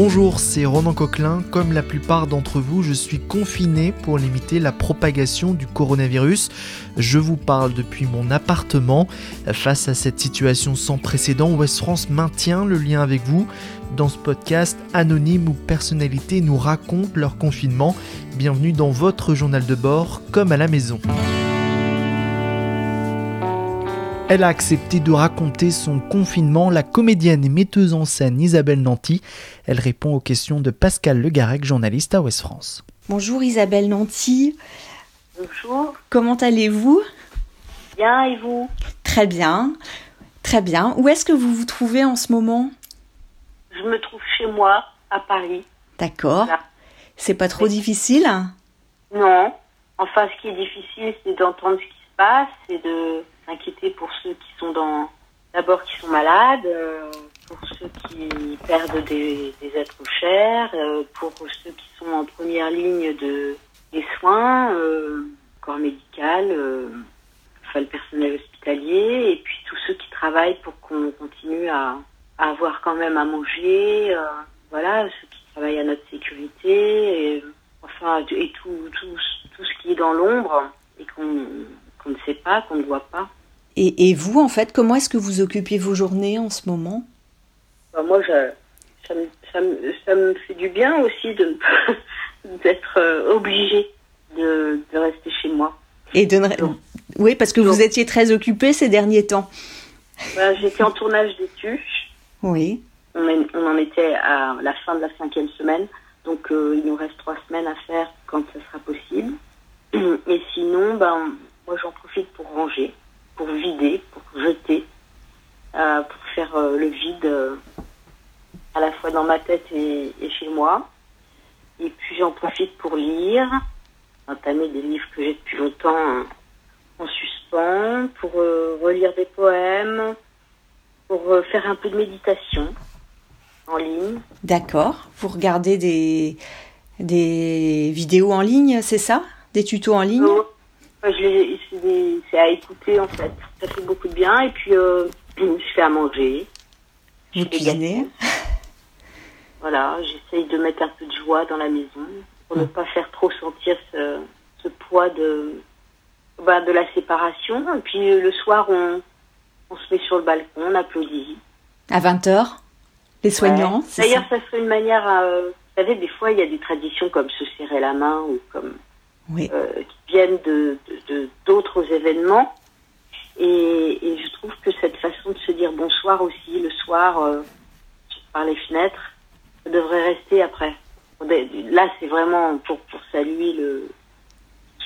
Bonjour, c'est Ronan Coquelin. Comme la plupart d'entre vous, je suis confiné pour limiter la propagation du coronavirus. Je vous parle depuis mon appartement. Face à cette situation sans précédent, West France maintient le lien avec vous. Dans ce podcast, anonymes ou personnalités nous racontent leur confinement. Bienvenue dans votre journal de bord, comme à la maison. Elle a accepté de raconter son confinement. La comédienne et metteuse en scène Isabelle Nanty. Elle répond aux questions de Pascal Legarec, journaliste à Ouest France. Bonjour Isabelle Nanty. Bonjour. Comment allez-vous? Bien, et vous? Très bien. Très bien. Où est-ce que vous vous trouvez en ce moment? Je me trouve chez moi, à Paris. D'accord. Voilà. C'est pas trop difficile? Non. Enfin, ce qui est difficile, c'est d'entendre ce qui se passe et de s'inquiéter pour ceux qui sont dans. D'abord, qui sont malades, euh, pour ceux qui perdent des, êtres chers, euh, pour ceux qui sont en première ligne de, des soins, euh, corps médical, enfin le personnel hospitalier, et puis tous ceux qui travaillent pour qu'on continue à, avoir quand même à manger, voilà, ceux qui travaillent à notre sécurité, et, enfin, et tout, tout, tout ce qui est dans l'ombre et qu'on qu'on ne sait pas, qu'on ne voit pas. Et, et vous, en fait, comment est-ce que vous occupez vos journées en ce moment? Enfin, moi, je, ça, me, ça, me, ça me fait du bien aussi de d'être euh, obligée de, de rester chez moi. Et de ne-. Oui, parce que vous étiez très occupée ces derniers temps. Ben, J'étais en tournage des tuches. Oui. On, en- on en était à la fin de la cinquième semaine. Donc, euh, il nous reste trois semaines à faire quand ce sera possible. Et sinon, ben, moi, j'en profite pour vider, pour jeter, euh, pour faire euh, le vide euh, à la fois dans ma tête et, et chez moi. Et puis, j'en profite pour lire, entamer des livres que j'ai depuis longtemps euh, en suspens, pour euh, relire des poèmes, pour euh, faire un peu de méditation en ligne. D'accord. Vous regardez des, des vidéos en ligne, c'est ça? Des tutos en ligne? C'est à écouter en fait. Ça fait beaucoup de bien. Et puis, euh, je fais à manger. Vous cuisinez? Voilà, j'essaye de mettre un peu de joie dans la maison pour ne pas faire trop sentir ce, ce poids de, bah, de la séparation. Et puis euh, le soir, on, on se met sur le balcon, on applaudit. À 20h Les soignants Ouais. D'ailleurs, ça ça serait une manière. à- vous savez, des fois, il y a des traditions comme se serrer la main ou comme Oui. euh, qui viennent de de- de- d'autres événements. Et, et je trouve que cette façon de se dire bonsoir aussi le soir euh, par les fenêtres, devrait rester après. Là, c'est vraiment pour, pour saluer le,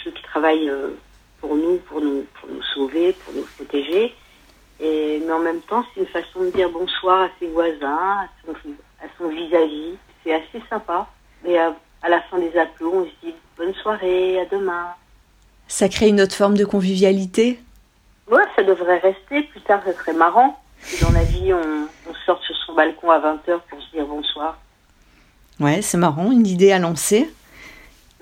ceux qui travaillent euh, pour nous, pour nous, pour nous sauver, pour nous protéger. Et, mais en même temps, c'est une façon de dire bonsoir à ses voisins, à son, à son vis-à-vis. C'est assez sympa. Et à, à la fin des applaudissements, on se dit bonne soirée, à demain. Ça crée une autre forme de convivialité? Ouais, ça devrait rester. Plus tard, ça serait marrant. Dans la vie, on, on sort sur son balcon à 20h pour se dire bonsoir. Ouais, c'est marrant, une idée à lancer.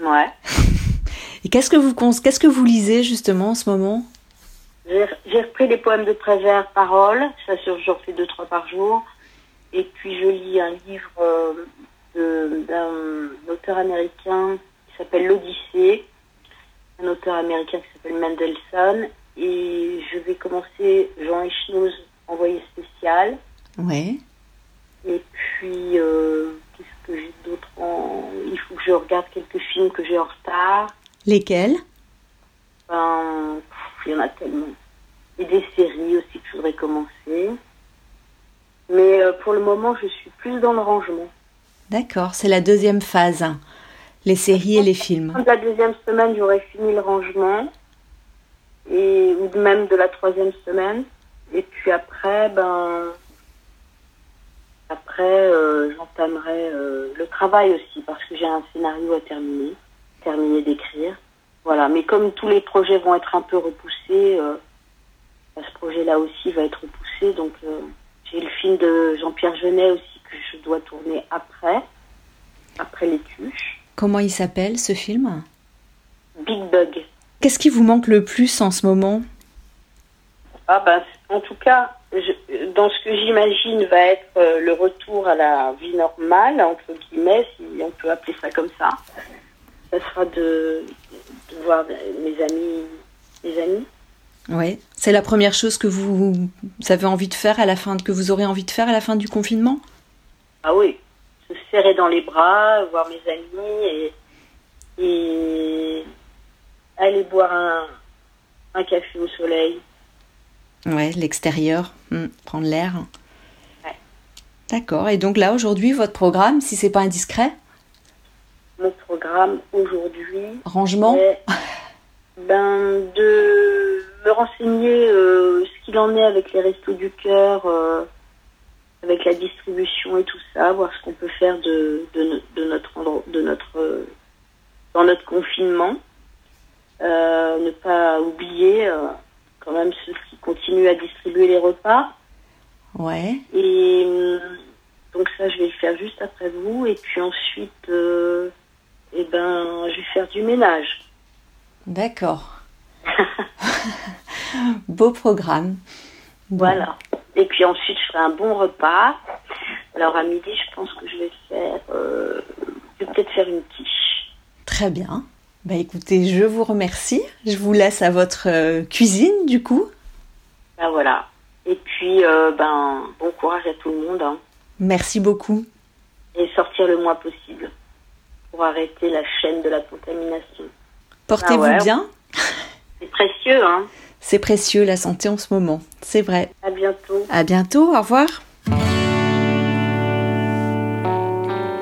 Ouais. Et qu'est-ce que vous qu'est-ce que vous lisez justement en ce moment? J'ai repris les poèmes de Prévert, Paroles. Ça, sur- j'en fais deux, trois par jour. Et puis, je lis un livre euh, d'un auteur américain qui s'appelle L'Odyssée. Un auteur américain qui s'appelle Mendelssohn. Et je vais commencer Jean Echnoz, envoyé spécial. Ouais. Et puis, euh, en... Il faut que je regarde quelques films que j'ai en retard. Lesquels? Ben, il y en a tellement. Et des séries aussi que je voudrais commencer. Mais euh, pour le moment, je suis plus dans le rangement. D'accord, c'est la deuxième phase. Les séries et les films. De la deuxième semaine, j'aurai fini le rangement. Et, ou même de la troisième semaine. Et puis après, ben, après, euh, j'entamerai euh, le travail aussi parce que j'ai un scénario à terminer, terminer d'écrire. Voilà. Mais comme tous les projets vont être un peu repoussés, euh, ben, ce projet-là aussi va être repoussé. Donc, j'ai le film de Jean-Pierre Jeunet aussi que je dois tourner après, après les tuches. Comment il s'appelle ce film? Big Bug. Qu'est-ce qui vous manque le plus en ce moment? Ah ben, en tout cas, dans ce que j'imagine va être euh, le retour à la vie normale, entre guillemets, si on peut appeler ça comme ça, ça sera de, voir mes amis, mes amis. Oui, c'est la première chose que vous, avez envie de faire à la fin, que vous aurez envie de faire à la fin du confinement? Ah oui, se serrer dans les bras, voir mes amis et, et aller boire un, un café au soleil. Ouais, l'extérieur, hmm, prendre l'air. Ouais. D'accord. Et donc là, aujourd'hui, votre programme, si c'est pas indiscret? Mon programme aujourd'hui. Rangement? Ben, de me renseigner euh, ce qu'il en est avec les restos du cœur, euh, avec la distribution et tout ça, voir ce qu'on peut faire de, de, de notre, de notre, euh, dans notre confinement. ne pas oublier quand même ceux qui continuent à distribuer les repas. Ouais. Et euh, donc ça, je vais le faire juste après vous. Et puis ensuite, euh, eh ben, je vais faire du ménage. D'accord. Beau programme. Voilà. Et puis ensuite, je ferai un bon repas. Alors à midi, je pense que je vais faire, euh, je vais peut-être faire une quiche. Très bien. Bah écoutez, je vous remercie. Je vous laisse à votre euh, cuisine du coup. Ben voilà. Et puis, euh, ben, bon courage à tout le monde. Hein. Merci beaucoup. Et sortir le moins possible pour arrêter la chaîne de la contamination. Portez-vous ah bien. C'est précieux, hein. C'est précieux la santé en ce moment, c'est vrai. À bientôt. À bientôt, au revoir.